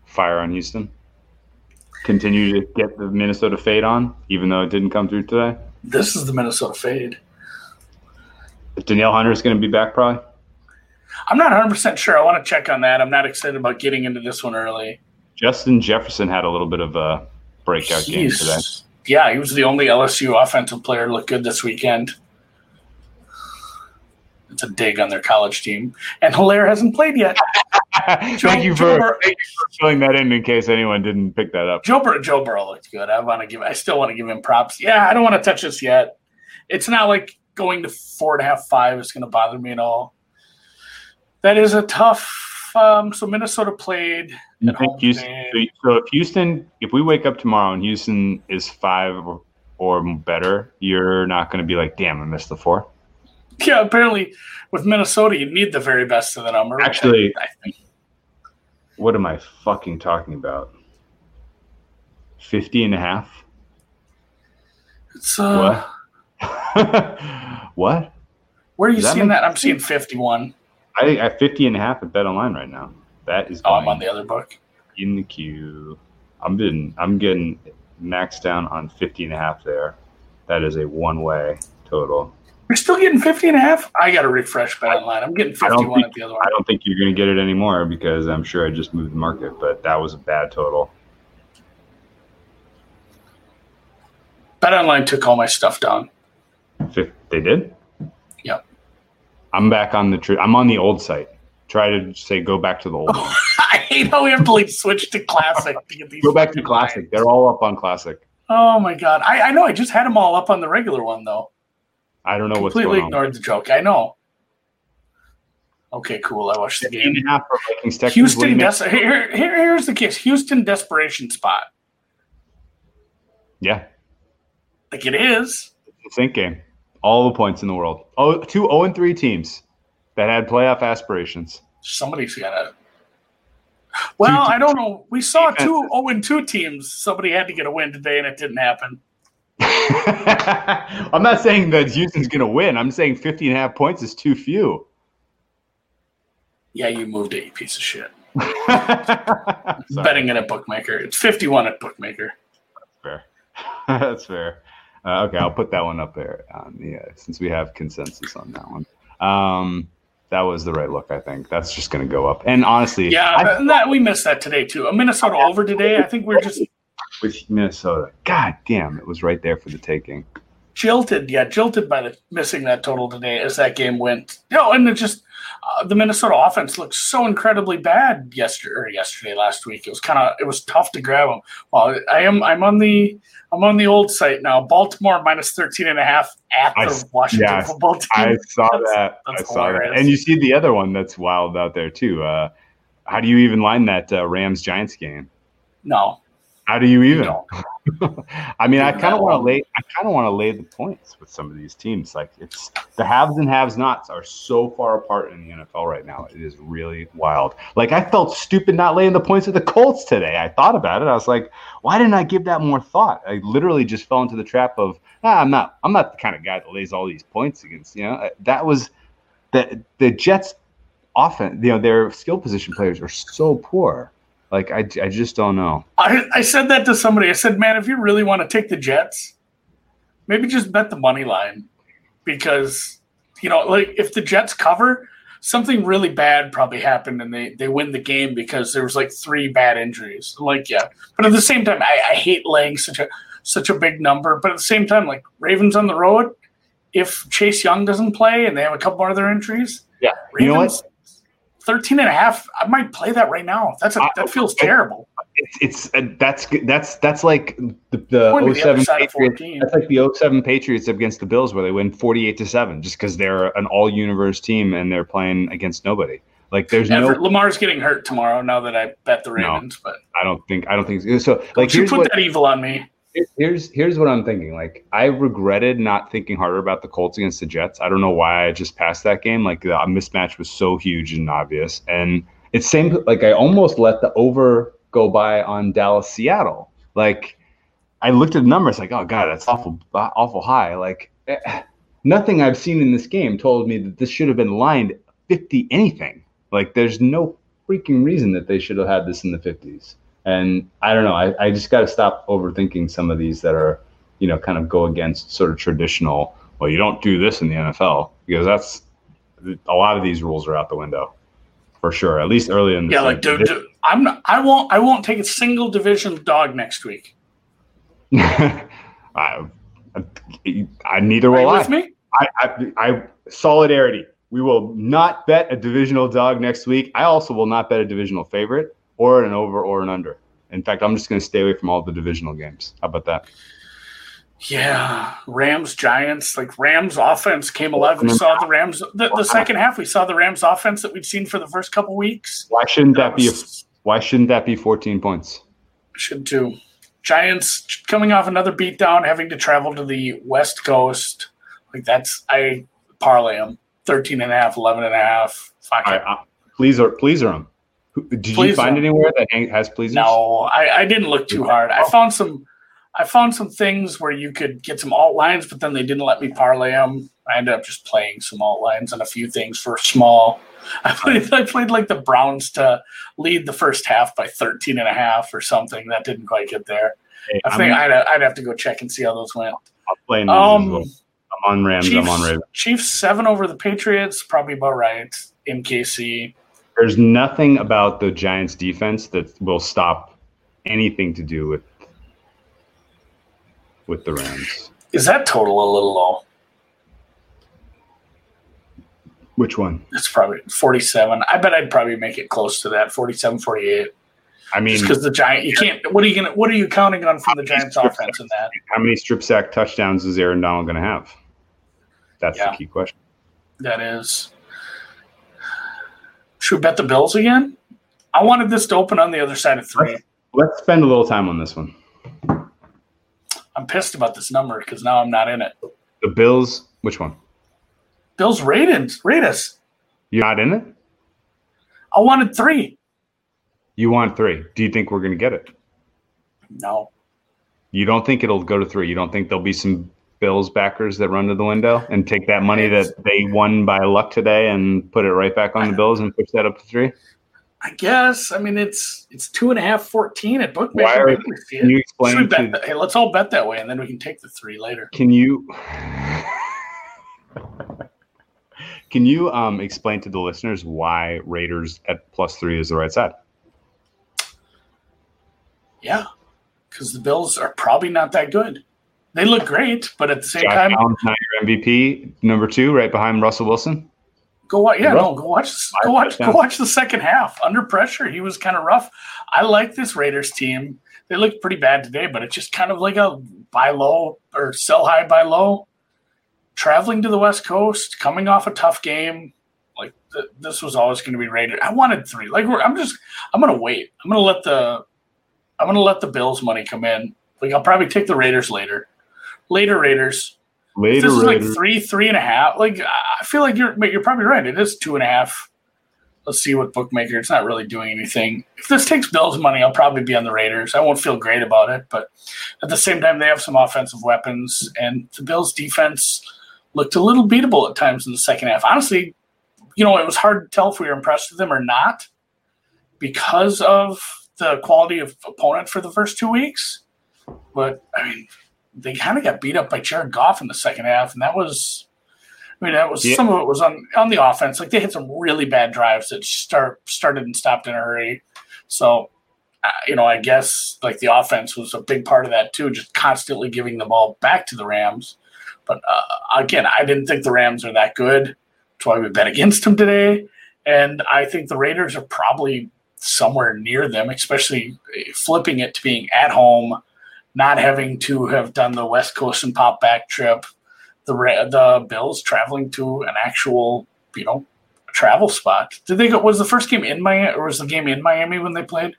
fire on Houston? Continue to get the Minnesota fade on, even though it didn't come through today. This is the Minnesota fade. Danielle Hunter is going to be back probably. I'm not 100 percent sure. I want to check on that. I'm not excited about getting into this one early. Justin Jefferson had a little bit of a breakout game today. Yeah, he was the only LSU offensive player to look good this weekend. It's a dig on their college team, and Helaire hasn't played yet. thank you for Bur- thank you for filling that in in case anyone didn't pick that up. Joe Burrow, Joe Burrow looked good. I want to give. I still want to give him props. Yeah, I don't want to touch this yet. It's not like going to four and a half, five is going to bother me at all. That is a tough. Um, so Minnesota played. You at think home Houston, so if Houston, if we wake up tomorrow and Houston is five or, or better, you're not going to be like, damn, I missed the four. Yeah, apparently with Minnesota, you need the very best of the number. Actually- What am I fucking talking about? 50 and a half? it's. Uh, What? what? Where are you that seeing that? I'm seeing 51. I think at 50 and a half at Bet Online right now. That is Oh, I'm on the other book. in the queue. I'm getting I'm getting maxed down on 50 and a half there. That is a one way total. You're still getting 50 and a half? I got to refresh bet online. I'm getting 51 think- at the other one. I don't think you're going to get it anymore because I'm sure I just moved the market, but that was a bad total. Bet online took all my stuff down. They did? Yep. I'm back on the tr- I'm on the old site. Try to say go back to the old one. I hate how we have to like switch to classic to get these. Go back to classic. lines. They're all up on classic. Oh my god! I, I know. I just had them all up on the regular one though. I don't know what's Completely going on. ignored the joke. I know. Okay, cool. I watched the game. and a half for Vikings Texans. Houston. Des- here, here, here's the case. Houston desperation spot. yeah, Like it is. it's a think game. All the points in the world. Oh, two 0 and 3 teams that had playoff aspirations. Somebody's got to. Well, I don't know. We saw two 0 and 2 teams. Somebody had to get a win today, and it didn't happen. I'm not saying that Houston's going to win. I'm saying 50 and a half points is too few. Yeah, you moved it, you piece of shit. Betting it at Bookmaker. It's 51 at Bookmaker. fair. That's fair. Uh, okay, I'll put that one up there. Um, yeah, since we have consensus on that one. Um, that was the right look, I think. That's just going to go up. And honestly, Yeah, I- that we missed that today too. A Minnesota over today. I think we're just with Minnesota, God damn, it was right there for the taking. jilted. Yeah, jilted by the missing that total today as that game went. No, and it just uh, the Minnesota offense looked so incredibly bad yesterday or yesterday last week. It was kind of it was tough to grab them. Well, I am I'm on the I'm on the old site now. Baltimore minus 13 and a half at the s- Washington yeah, football team. I saw That's- that. I that's saw that. And you see the other one that's wild out there too. Uh, how do you even line that uh, Rams Giants game? no, How do you even? I mean, I kind of want to lay. I kind of want to lay the points with some of these teams. Like it's the haves and have-nots are so far apart in the NFL right now. It is really wild. Like I felt stupid not laying the points with the Colts today. I thought about it. I was like, why didn't I give that more thought? I literally just fell into the trap of, ah, I'm not. I'm not the kind of guy that lays all these points against. You know, that was the the Jets. Often, you know, their skill position players are so poor. Like I, I just don't know. I, I said that to somebody. I said, man, if you really want to take the Jets, maybe just bet the money line because, you know, like if the Jets cover, something really bad probably happened and they, they win the game because there was like three bad injuries. Like, yeah. But at the same time, I, I hate laying such a such a big number. But at the same time, like Ravens on the road, if Chase Young doesn't play and they have a couple more other injuries, Yeah, you know what? Ravens, 13 and a half, I might play that right now. That's a, that feels terrible. It's it's uh, that's that's that's like the, the Going to the 07 Patriots. That's like the 07 Patriots against the Bills where they win 48 to 7 just because they're an all universe team and they're playing against nobody. Like there's Ever- no Lamar's getting hurt tomorrow. Now that I bet the No. Ravens, but I don't think I don't think so. Like like you put what, that evil on me. Here's here's what I'm thinking. Like I regretted not thinking harder about the Colts against the Jets. I don't know why I just passed that game. Like the mismatch was so huge and obvious, and it's same. Like I almost let the over go by on Dallas Seattle. Like I looked at the numbers, like oh god, that's awful awful high. Like eh, nothing I've seen in this game told me that this should have been lined 50 anything. Like there's no freaking reason that they should have had this in the 50s. And I don't know. I, I just got to stop overthinking some of these that are, you know, kind of go against sort of traditional. Well, you don't do this in the NFL because that's a lot of these rules are out the window for sure. At least early in the Yeah, season. like dude, dude, I'm not, I won't I won't take a single division dog next week. I, I, I neither will I. with me? I, I, I solidarity. We will not bet a divisional dog next week. I also will not bet a divisional favorite or an over or an under. In fact, I'm just going to stay away from all the divisional games. How about that? Yeah, Rams, Giants, like Rams offense came alive. We saw the Rams the, the second half. We saw the Rams offense that we'd seen for the first couple weeks. Why shouldn't that be? A, why shouldn't that be 14 points? should too. Giants coming off another beatdown, having to travel to the West Coast. Like that's I parlay them 13 and a half, 11 and a half. Fuck I, it. I, pleaser, pleaser them. Did you find anywhere that has pleasers? No, I, I didn't look too hard. I found some I found some things where you could get some alt lines, but then they didn't let me parlay them. I ended up just playing some alt lines and a few things for small. I played, I played like the Browns to lead the first half by 13 and a half or something. That didn't quite get there. Hey, I think i would I'd have to go check and see how those went. I'm playing well. Um, I'm on Rams. Chiefs, I'm on Ravens. Chiefs seven over the Patriots, probably about right in KC. There's nothing about the Giants' defense that will stop anything to do with with the Rams. Is that total a little low? Which one? It's probably 47. I bet I'd probably make it close to that 47, 48. I mean, because the Giant, you can't. What are you gonna? What are you counting on from the Giants' offense in that? how many strip sack touchdowns is Aaron Donald going to have? That's Yeah. the key question. That is. Should we bet the Bills again? I wanted this to open on the other side of three. Let's spend a little time on this one. I'm pissed about this number because now I'm not in it. The Bills. Which one? Bills rated rate us. You're not in it. I wanted three. You want three. Do you think we're going to get it? No. You don't think it'll go to three. You don't think there'll be some Bills backers that run to the window and take that money that they won by luck today and put it right back on the Bills and push that up to three? I guess. I mean, it's it's two and a half, 14 at Why bookmaker. are- Maybe we see Can you it. Should we explain to that- hey, let's all bet that way, and then we can take the three later. Can you can you um, explain to the listeners why Raiders at plus three is the right side? Yeah, because the Bills are probably not that good. They look great, but at the same Josh time, Allen's not your MVP, number two, right behind Russell Wilson. go watch. Yeah, no, go watch. Go watch. Go watch the second half. Under pressure, he was kind of rough. I like this Raiders team. They looked pretty bad today, but it's just kind of like a buy low or sell high, buy low. Traveling to the West Coast, coming off a tough game, like th- this was always going to be Raiders. I wanted three. Like we're, I'm just, I'm going to wait. I'm going to let the, I'm going to let the Bills money come in. Like I'll probably take the Raiders later. Later Raiders. Later, this is like three, three and a half. Like I feel like you're, you're probably right. It is two and a half. Let's see what bookmaker. It's not really doing anything. If this takes Bills money, I'll probably be on the Raiders. I won't feel great about it, but at the same time, they have some offensive weapons, and the Bills' defense looked a little beatable at times in the second half. Honestly, you know, it was hard to tell if we were impressed with them or not because of the quality of opponent for the first two weeks. But I mean, they kind of got beat up by Jared Goff in the second half, and that was, I mean, that was Yeah. some of it was on on the offense. Like they had some really bad drives that start started and stopped in a hurry. So, uh, you know, I guess like the offense was a big part of that too, just constantly giving the ball back to the Rams. But uh, again, I didn't think the Rams are that good. That's why we bet against them today. And I think the Raiders are probably somewhere near them, especially flipping it to being at home, not having to have done the West Coast and pop back trip. The the Bills traveling to an actual, you know, travel spot. Did they go? Was the first game in Miami, or was the game in Miami when they played?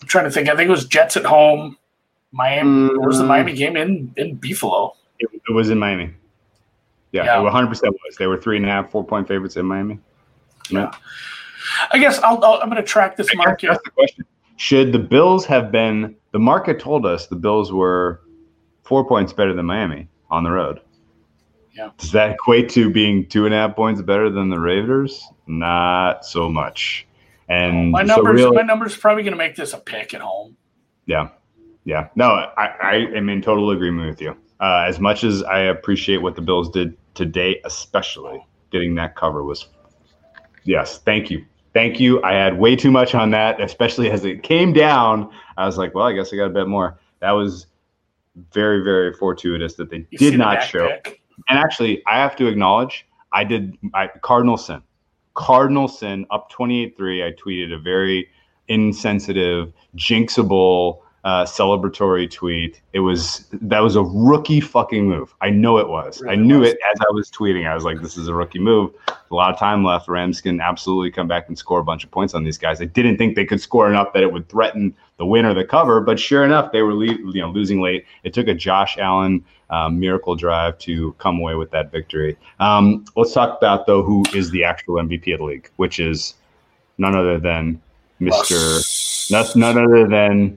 I'm trying to think. I think it was Jets at home. Miami or was the Mm. Miami game in in Buffalo? It, it was in Miami. Yeah, Yeah. it 100 percent was. They were three and a half, four point favorites in Miami. Yeah. I guess I'll, I'll, I'm going to track this I market. That's the question. Should the Bills have been? The market told us the Bills were four points better than Miami on the road. Yeah. Does that equate to being two and a half points better than the Raiders? Not so much. And My so numbers, my numbers probably going to make this a pick at home. Yeah. Yeah. No, I, I am in total agreement with you. Uh, as much as I appreciate what the Bills did today, especially getting that cover was, yes, thank you. Thank you. I had way too much on that, especially as it came down. I was like, well, I guess I got a bit more. That was very, very fortuitous that they You did not show. pick? And actually, I have to acknowledge, I did I, Cardinal sin. Cardinal sin up 28 3. I tweeted a very insensitive, jinxable, uh, celebratory tweet. It was that was a rookie fucking move. I know it was. I knew was. it as I was tweeting. I was like, this is a rookie move. A lot of time left. Rams can absolutely come back and score a bunch of points on these guys. I didn't think they could score enough that it would threaten the win or the cover, but sure enough, they were le- you know losing late. It took a Josh Allen um, miracle drive to come away with that victory. Um, let's talk about though who is the actual MVP of the league, which is none other than Mister. None other than give it to me.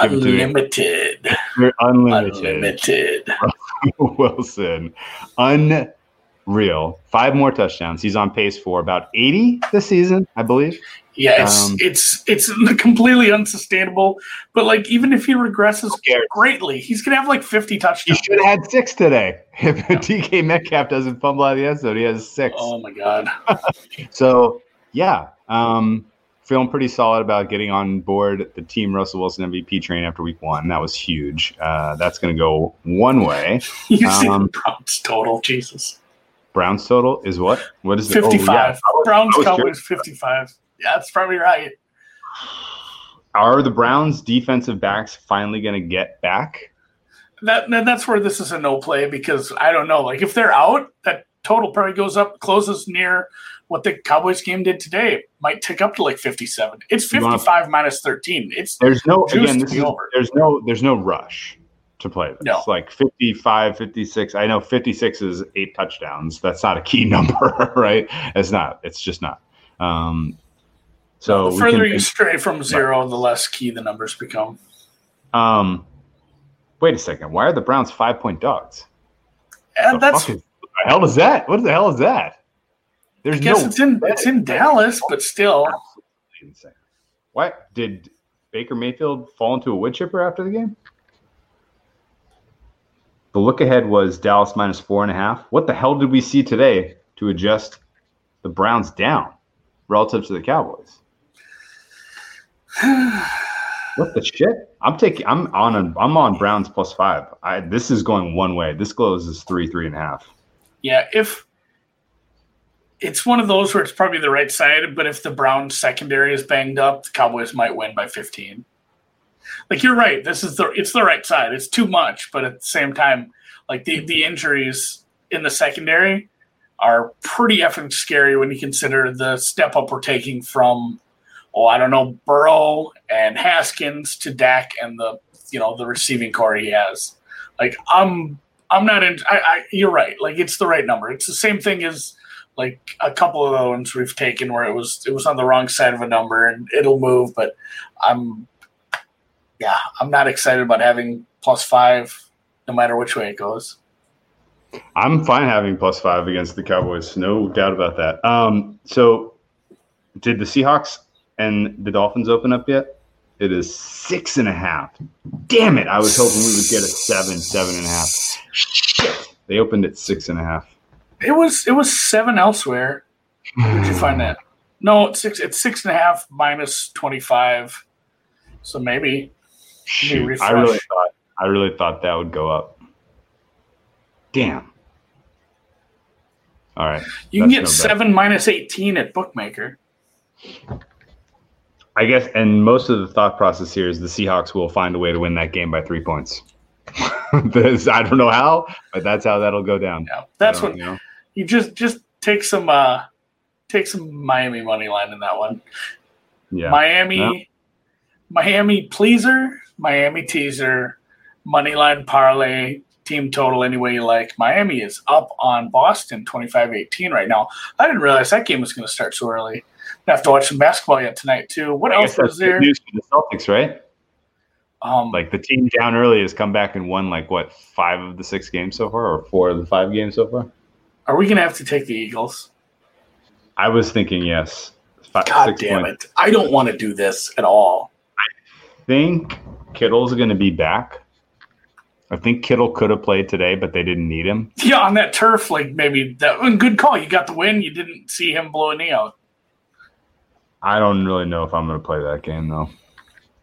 Unlimited. Mr. unlimited. Unlimited. Wilson. Unreal. Five more touchdowns. He's on pace for about 80 this season, I believe. Yeah, it's Um, it's it's completely unsustainable. But like, even if he regresses greatly, he's gonna have like fifty touchdowns. He should have had six today. If DK Metcalf doesn't fumble out of the end zone, he has six. Oh my god! So, yeah, um, feeling pretty solid about getting on board the team Russell Wilson MVP train after week one. That was huge. Uh, that's going to go one way. You Um, Browns total, Jesus, Browns total is what? What is it? Oh, fifty-five. yeah. Browns I was Cowboys fifty-five. Yeah, that's probably right. Are the Browns defensive backs finally going to get back? That, that that's where this is a no play because I don't know. Like if they're out, that total probably goes up, closes near what the Cowboys game did today. Might tick up to like fifty-seven. It's You wanna- fifty-five minus thirteen. It's There's no again. is, over. there's no there's no rush to play this. No. Like 55, 56. I know 56 is eight touchdowns. That's not a key number, right? It's not. It's just not. Um, so the further can- you stray from zero, the less key the numbers become. Um, wait a second. Why are the Browns five point dogs? And The that's what the hell is that? What the hell is that? There's I guess no. it's in it's in Dallas, but still. Insane. What did Baker Mayfield fall into a wood chipper after the game? The look ahead was Dallas minus four and a half. What the hell did we see today to adjust the Browns down relative to the Cowboys? What the shit? I'm taking. I'm on. A, I'm on Browns plus five. I, this is going one way. This closes three, three and a half. Yeah, if it's one of those where it's probably the right side, but if the Browns secondary is banged up, the Cowboys might win by 15. Like you're right, this is the it's the right side. It's too much, but at the same time, like the the injuries in the secondary are pretty effing scary when you consider the step up we're taking from oh I don't know Burrow and Haskins to Dak and the you know the receiving corps he has. Like I'm I'm not in. I, I you're right. Like it's the right number. It's the same thing as like a couple of ones we've taken where it was it was on the wrong side of a number and it'll move. But I'm yeah I'm not excited about having plus five no matter which way it goes. I'm fine having plus five against the Cowboys. No doubt about that. Um, so, did the Seahawks and the Dolphins open up yet? It is six and a half. Damn it! I was hoping we would get a seven, seven and a half. Shit! They opened at six and a half. It was it was seven elsewhere. Where'd you find that? No, it's six. It's six and a half minus twenty five. So maybe Shoot, I really thought I really thought that would go up. Damn. All right. you can get no seven minus eighteen at bookmaker. I guess, and most of the thought process here is the Seahawks will find a way to win that game by three points. This- I don't know how, but that's how that'll go down. Yeah, that's what know. You just just take some uh take some Miami money line in that one. Yeah. Miami, Yeah. Miami pleaser, Miami teaser, money line parlay, team total any way you like. Miami is up on Boston 25-18 right now. I didn't realize that game was going to start so early. I have to watch some basketball yet tonight too. What else was good there? news for the Celtics, right? Um, Like the team down early has come back and won like what five of the six games so far, or four of the five games so far. Are we going to have to take the Eagles? I was thinking yes. Five, God damn points. it! I don't want to do this at all. I think Kittle's going to be back. I think Kittle could have played today, but they didn't need him. Yeah, on that turf, like maybe that. Good call. You got the win. You didn't see him blow a knee out. I don't really know if I'm going to play that game though.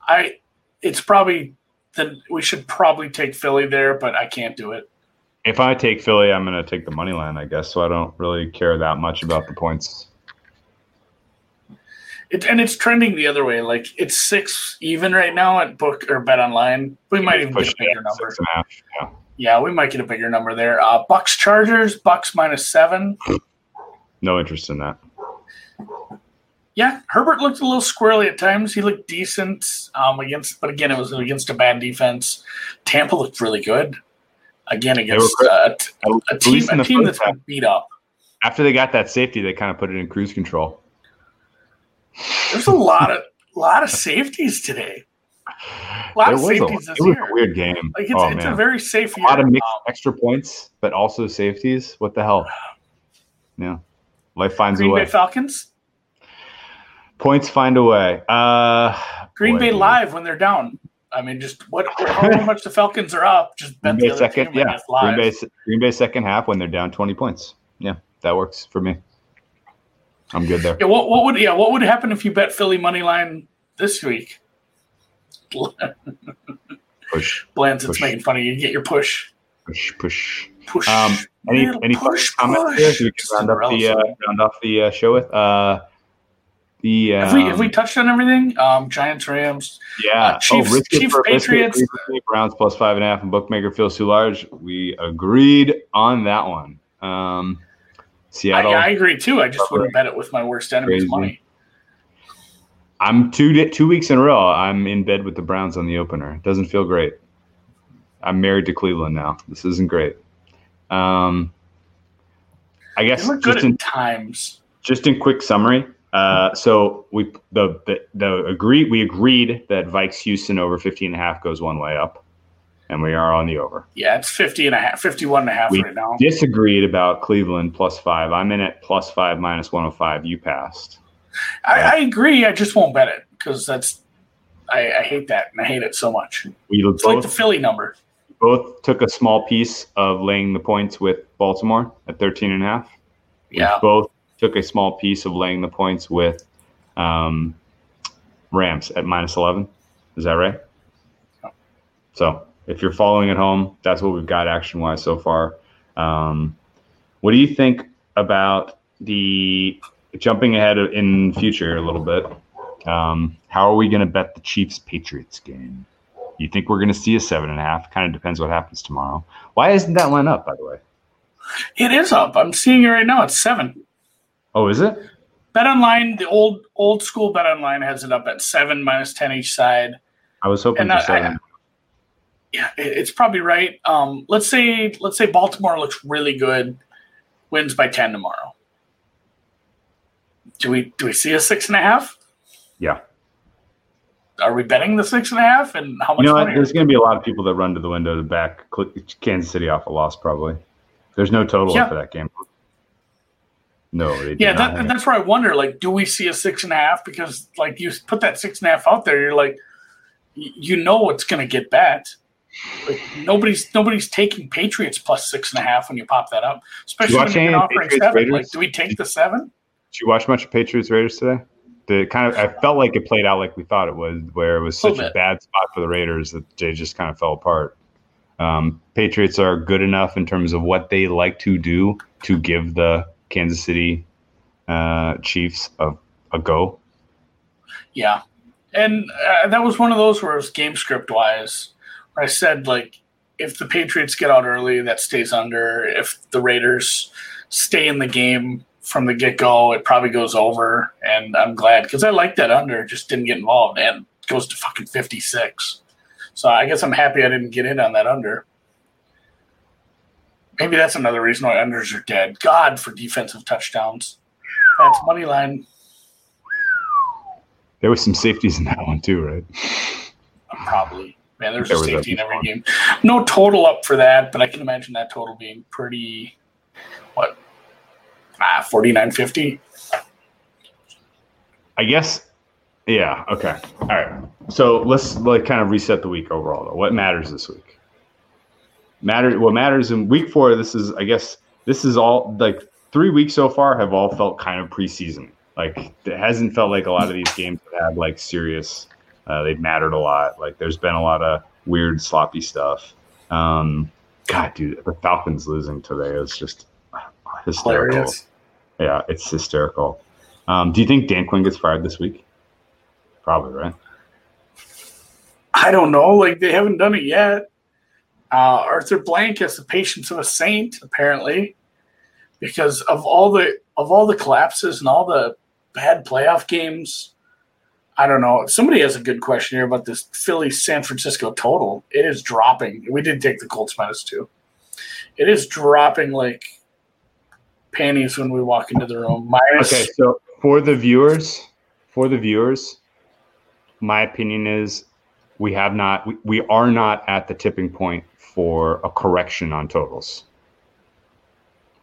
I. It's probably that we should probably take Philly there, but I can't do it. If I take Philly, I'm going to take the money line, I guess. So I don't really care that much about the points. It, and it's trending the other way. Like it's six even right now at book or bet online. We might even get Push a bigger number. six and a half. Yeah. Yeah, we might get a bigger number there. Uh, Bucs Chargers, Bucs minus seven. No interest in that. Yeah, Herbert looked a little squirrely at times. He looked decent um, against, but again, it was against a bad defense. Tampa looked really good again against great. uh, a, a team a team that's been beat up. After they got that safety, they kind of put it in cruise control. There's a lot of lot of safeties today. A lot It of was, a, safeties this it was year. a weird game. Like it's, oh, it's a very safe a year. lot of mixed Um, extra points, but also safeties. What the hell? Yeah. Life finds Green a way. Green Bay Falcons, Points find a way. Uh, Green boy, Bay dude. live when they're down. I mean, just what how much the Falcons are up. Just bet Green the Bay other second, yeah. Green Bay, Green Bay second half when they're down twenty points. Yeah, that works for me. I'm good there. Yeah, what, what would yeah what would happen if you bet Philly money line this week? Push, Blanson's Push. making fun of you. You Get your push, push, push. push. Um, any Little any push, comments push. here? So we can round up the uh, round off the uh, show with uh, the um, have we have we touched on everything? Um, Giants, Rams. yeah. uh, Chiefs- oh, Chiefs, Patriots. Browns plus five and a half, and bookmaker feels too large. We agreed on that one. Um, I, Seattle. yeah, I agree too. I just wouldn't bet it with my worst enemy's Crazy. money. I'm two two weeks in a row. I'm in bed with the Browns on the opener. It doesn't feel great. I'm married to Cleveland now. This isn't great. Um, I guess just in at times. just in quick summary. Uh, so we the, the the agree we agreed that Vikes Houston over 15 and a half goes one way up, and we are on the over. Yeah, it's 50 and a half, 51 and a half We right now. disagreed about Cleveland plus five. I'm in at plus five minus 105. You passed. I, I agree. I just won't bet it because that's I, I hate that and I hate it so much. We It's both like the Philly number. both took a small piece of laying the points with Baltimore at 13 and a half. We Yeah. both took a small piece of laying the points with um, Rams at minus 11. Is that right? So if you're following at home, that's what we've got action wise so far. Um, what do you think about the jumping ahead in future a little bit? Um, how are we going to bet the Chiefs Patriots game? You think we're going to see a seven and a half? Kind of depends what happens tomorrow. Why isn't that line up, by the way? It is up. I'm seeing it right now. It's seven. Oh, is it? Bet online, the old old school bet online has it up at seven minus ten each side. I was hoping And for I- seven. Yeah, it's probably right. Um, let's say let's say Baltimore looks really good, wins by ten tomorrow. Do we do we see a six and a half? yeah. Are we betting the six and a half? And how much You know? There's going to be a lot of people that run to the window to back Kansas City off a loss, probably. There's no total Yeah. for that game. No, they Yeah, that, that's where I wonder. Like, do we see a six and a half? Because like you put that six and a half out there, you're like, you know it's going to get bet. Like nobody's nobody's taking Patriots plus six and a half when you pop that up, especially when you're offering Patriots seven. Raiders? Like, do we take the seven? Did you watch much of Patriots Raiders today? The kind of I felt like it played out like we thought it would, where it was such a bit. bad spot for the Raiders that they just kind of fell apart. Um, Patriots are good enough in terms of what they like to do to give the Kansas City uh, Chiefs a, a go. Yeah, and uh, that was one of those where it was game script wise, where I said like, if the Patriots get out early, that stays under. If the Raiders stay in the game from the get go, it probably goes over. And I'm glad because I like that under. Just didn't get involved and goes to fucking 56. So I guess I'm happy I didn't get in on that under. Maybe that's another reason why unders are dead. God for defensive touchdowns. That's money line. There was some safeties in that one too, right? Probably. Man, there's There a safety in every game. No total up for that, but I can imagine that total being pretty, what, ah, 49 50? I guess. Yeah. Okay. All right. So let's like kind of reset the week overall. Though, what matters this week? Matters. What matters in week four? This is, I guess, this is all like three weeks so far have all felt kind of preseason. Like it hasn't felt like a lot of these games have had like serious. Uh, they've mattered a lot. Like there's been a lot of weird sloppy stuff. Um, God, dude, the Falcons losing today is just hysterical. Hilarious. Yeah, it's hysterical. Um, do you think Dan Quinn gets fired this week? Probably, right? I don't know. Like they haven't done it yet. Uh, Arthur Blank has the patience of a saint, apparently, because of all the of all the collapses and all the bad playoff games. I don't know. Somebody has a good question here about this Philly San Francisco total. It is dropping. We did take the Colts minus two. It is dropping like panties when we walk into the room. Minus Okay, so for the viewers, for the viewers, my opinion is we have not, we, we are not at the tipping point for a correction on totals.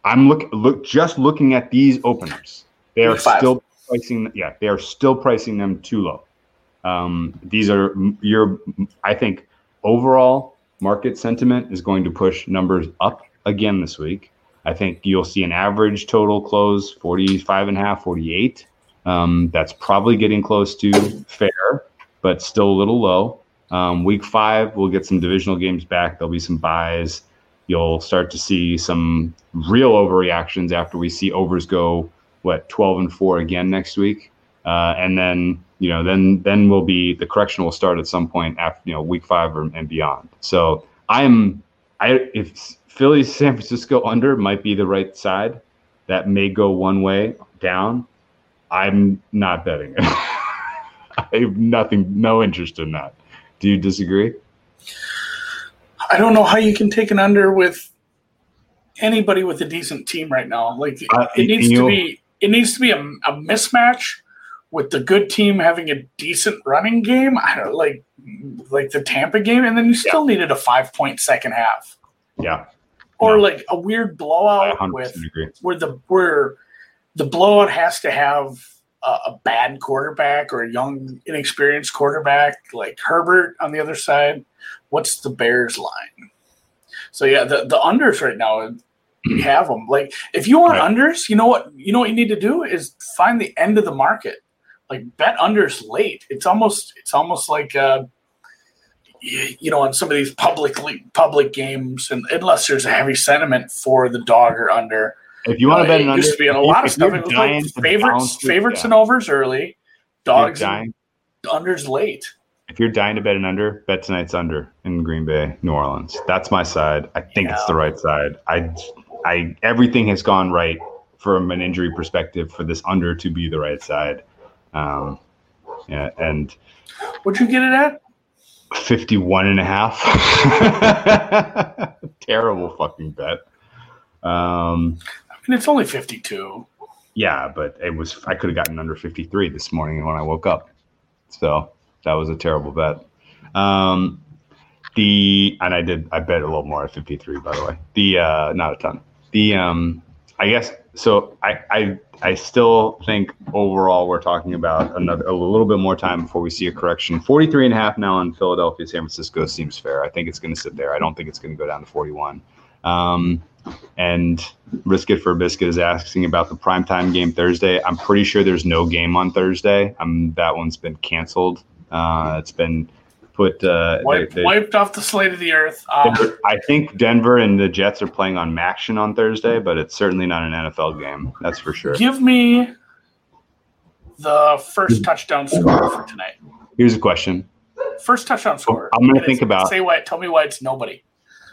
I'm look look just looking at these openers. They are still pricing. Yeah, they are still pricing them too low. Um, these are your. I think overall market sentiment is going to push numbers up again this week. I think you'll see an average total close 45 and a half, 48. Um, that's probably getting close to fair, but still a little low. Um, week five, we'll get some divisional games back. There'll be some buys. You'll start to see some real overreactions after we see overs go what 12 and four again next week, uh, and then you know then then will be the correction will start at some point after you know week five or, and beyond. So I'm I if Philly San Francisco under might be the right side, that may go one way down. I'm not betting it. I have nothing, no interest in that. Do you disagree? I don't know how you can take an under with anybody with a decent team right now. Like Uh, it needs to be it needs to be a, a mismatch with the good team having a decent running game. I don't like like the Tampa game, and then you still needed a five point second half Yeah, or No. like a weird blowout with agree. where the where the blowout has to have a, a bad quarterback or a young inexperienced quarterback like Herbert on the other side. What's the Bears line? So yeah, the the unders right now you have them. Like if you want Right. unders, you know what you know what you need to do is find the end of the market. Like bet unders late. It's almost it's almost like uh you know, on some of these publicly public games, and unless there's a heavy sentiment for the dog or under, If you want to bet an under, be a lot of stuff. It was like favorites, favorites and overs early, dogs dying, and unders late. if you're dying to bet an under, bet tonight's under in Green Bay, New Orleans. That's my side. I think it's the right side. I, I, everything has gone right from an injury perspective for this under to be the right side. Um, yeah, and What'd you get it at? 51 and a half. Terrible fucking bet. Um, Mean, it's only fifty-two. yeah, but it was, I could have gotten under 53 this morning when I woke up. So that was a terrible bet. Um, the, and I did, I bet a little more at 53, by the way. The, uh, not a ton. The, um, I guess, so I, I, I still think overall we're talking about another, a little bit more time before we see a correction. 43 and a half now in Philadelphia, San Francisco seems fair. I think it's going to sit there. I don't think it's going to go down to 41. Um, and Risk It for a Biscuit is asking about the primetime game Thursday. I'm pretty sure there's no game on Thursday. Um, that one's been canceled. Uh, it's been put. Uh, Wiped, they- they- wiped off the slate of the earth. Um, I think Denver and the Jets are playing on Maction on Thursday, but it's certainly not an NFL game. That's for sure. give me the first touchdown score for tonight. Here's a question. First touchdown score. I'm gonna think about- Say why. Tell me why it's nobody.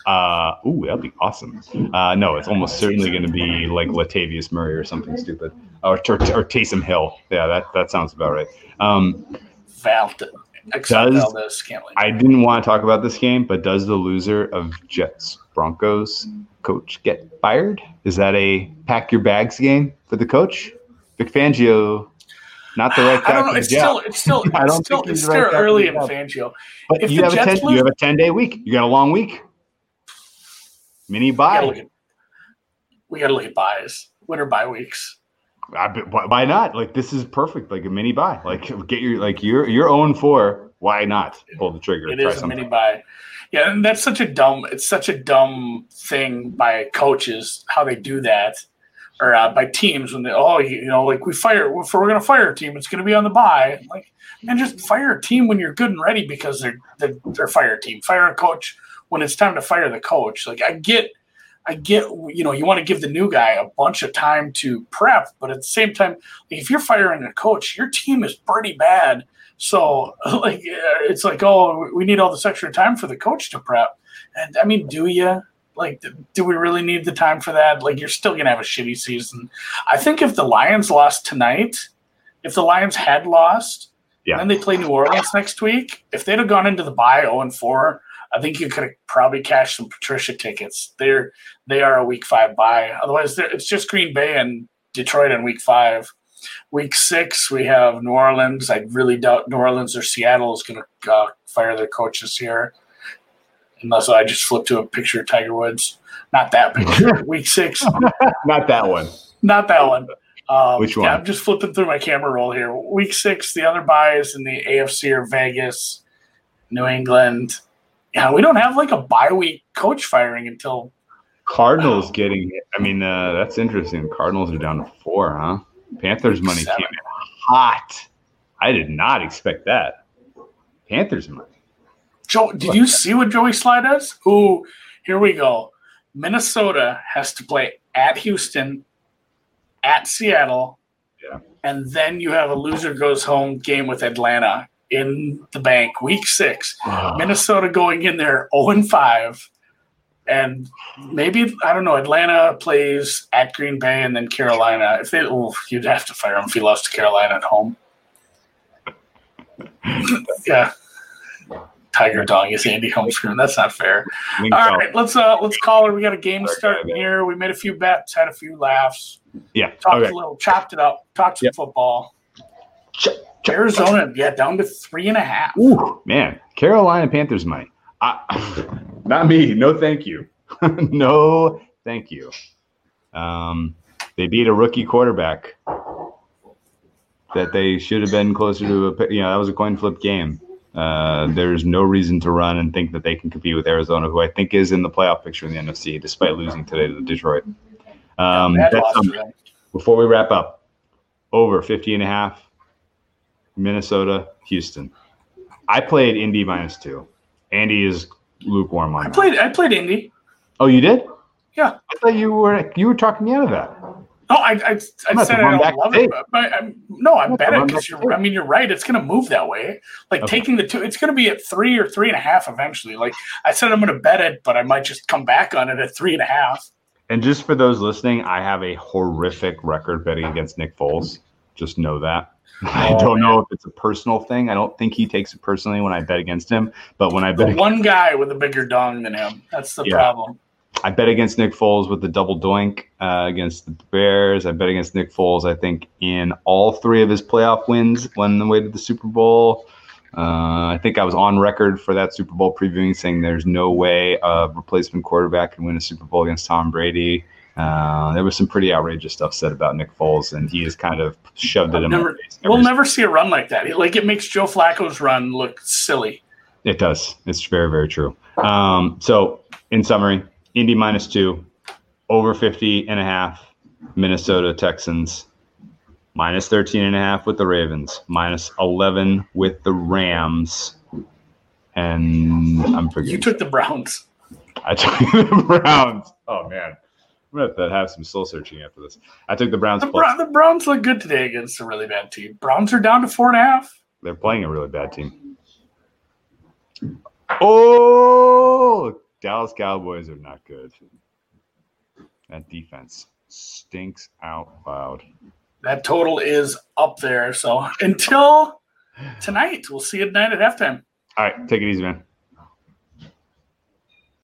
Uh, ooh, that'd be awesome. Uh, no, it's almost certainly going to be like Latavius Murray or something stupid, or, or, or Taysom Hill. Yeah, that that sounds about right. Um, Val. Does- Valdez I didn't want to talk about this game, but does the loser of Jets Broncos coach get fired? Is that a pack your bags game for the coach? Vic Fangio, not the right guy I don't know. It's still, it's still, it's still, it's the right still early in. Fangio. But if you the have a Jets ten. lose- You have a ten day week. You got a long week. Mini We at, we gotta look at buys, winter bye weeks. I, why not? Like this is perfect, like a mini buy. Like get your like you're you're own four. Why not pull the trigger? It is a mini buy. Yeah, and that's such a dumb. It's such a dumb thing by coaches how they do that, or uh, by teams when they oh you know like we fire if we're gonna fire a team, it's gonna be on the buy. Like and just fire a team when you're good and ready because they're they're, they're fire a team. Fire a coach when it's time to fire the coach. Like I get I get, you know, you want to give the new guy a bunch of time to prep, but at the same time, if you're firing a coach, your team is pretty bad. So, like, it's like, oh, we need all this extra time for the coach to prep. And I mean, do you? Like, do we really need the time for that? Like, you're still going to have a shitty season. I think if the Lions lost tonight, if the Lions had lost, yeah. and then they play New Orleans next week, if they'd have gone into the bye 0 and 4, I think you could probably cashed some Patricia tickets. They're they are a week five buy. Otherwise, it's just Green Bay and Detroit in week five. Week six, we have New Orleans. I really doubt New Orleans or Seattle is going to uh, fire their coaches here, unless I just flip to a picture of Tiger Woods. Not that picture. week six. Not that one. Not that one. Um, Which one? Yeah, I'm just flipping through my camera roll here. Week six, the other buys in the AFC are Vegas, New England, yeah, we don't have like a bye week coach firing until Cardinals getting. I mean, uh, that's interesting. Cardinals are down to four, huh? Panthers money Seven. came in hot. I did not expect that. Panthers money. Joe, did you see what Joey Slye does? Who? Here we go. Minnesota has to play at Houston, at Seattle, yeah. and then you have a loser goes home game with Atlanta in the bank, week six. Wow. Minnesota going in there 0 and 5. And maybe, I don't know, Atlanta plays at Green Bay and then Carolina. If they, oh, you'd have to fire him if he lost to Carolina at home. yeah. Tiger dog is Andy Holmgren. That's not fair. All right, let's uh let's call her. We got a game starting here. We made a few bets, had a few laughs. Yeah. Talked okay. a little, chopped it up, talked some yep. football. Ch- Arizona, yeah, down to three and a half. Ooh, man, Carolina Panthers money. I, not me. No, thank you. no, thank you. Um, they beat a rookie quarterback that they should have been closer to a. You know, that was a coin flip game. Uh, there's no reason to run and think that they can compete with Arizona, who I think is in the playoff picture in the NFC, despite losing today to Detroit. Um, yeah, before we wrap up, over 50 and a half Minnesota, Houston. I played Indy minus two. Andy is lukewarm on I played. I played Indy. Oh, you did? Yeah. I thought you were you were talking me out of that. No, I I, I said I don't love it, but I'm, no, I'm bet it because you're. I mean, you're right. It's going to move that way. Like okay. taking the two, it's going to be at three or three and a half eventually. Like I said, I'm going to bet it, but I might just come back on it at three and a half. And just for those listening, I have a horrific record betting against Nick Foles. Just know that. I don't oh, know if it's a personal thing. I don't think he takes it personally when I bet against him. But when I bet the one guy with a bigger dong than him, that's the yeah. problem. I bet against Nick Foles with the double doink uh, against the Bears. I bet against Nick Foles. I think in all three of his playoff wins when the way to the Super Bowl. Uh, I think I was on record for that Super Bowl previewing saying there's no way a replacement quarterback can win a Super Bowl against Tom Brady. Uh, there was some pretty outrageous stuff said about Nick Foles, and he has kind of shoved it in never, We'll never see a run like that. Like it makes Joe Flacco's run look silly. It does. It's very, very true. Um, so, in summary, Indy minus two, over 50 and a half, Minnesota Texans, minus 13 and a half with the Ravens, minus 11 with the Rams, and I'm forgetting. You took the Browns. I took the Browns. Oh, man. I'm gonna have to have some soul searching after this. I took the Browns. The, Bra- the, Browns look good today against a really bad team. Browns are down to four and a half. They're playing a really bad team. Oh, Dallas Cowboys are not good. That defense stinks out loud. That total is up there. So until tonight, we'll see you tonight at halftime. All right, take it easy, man.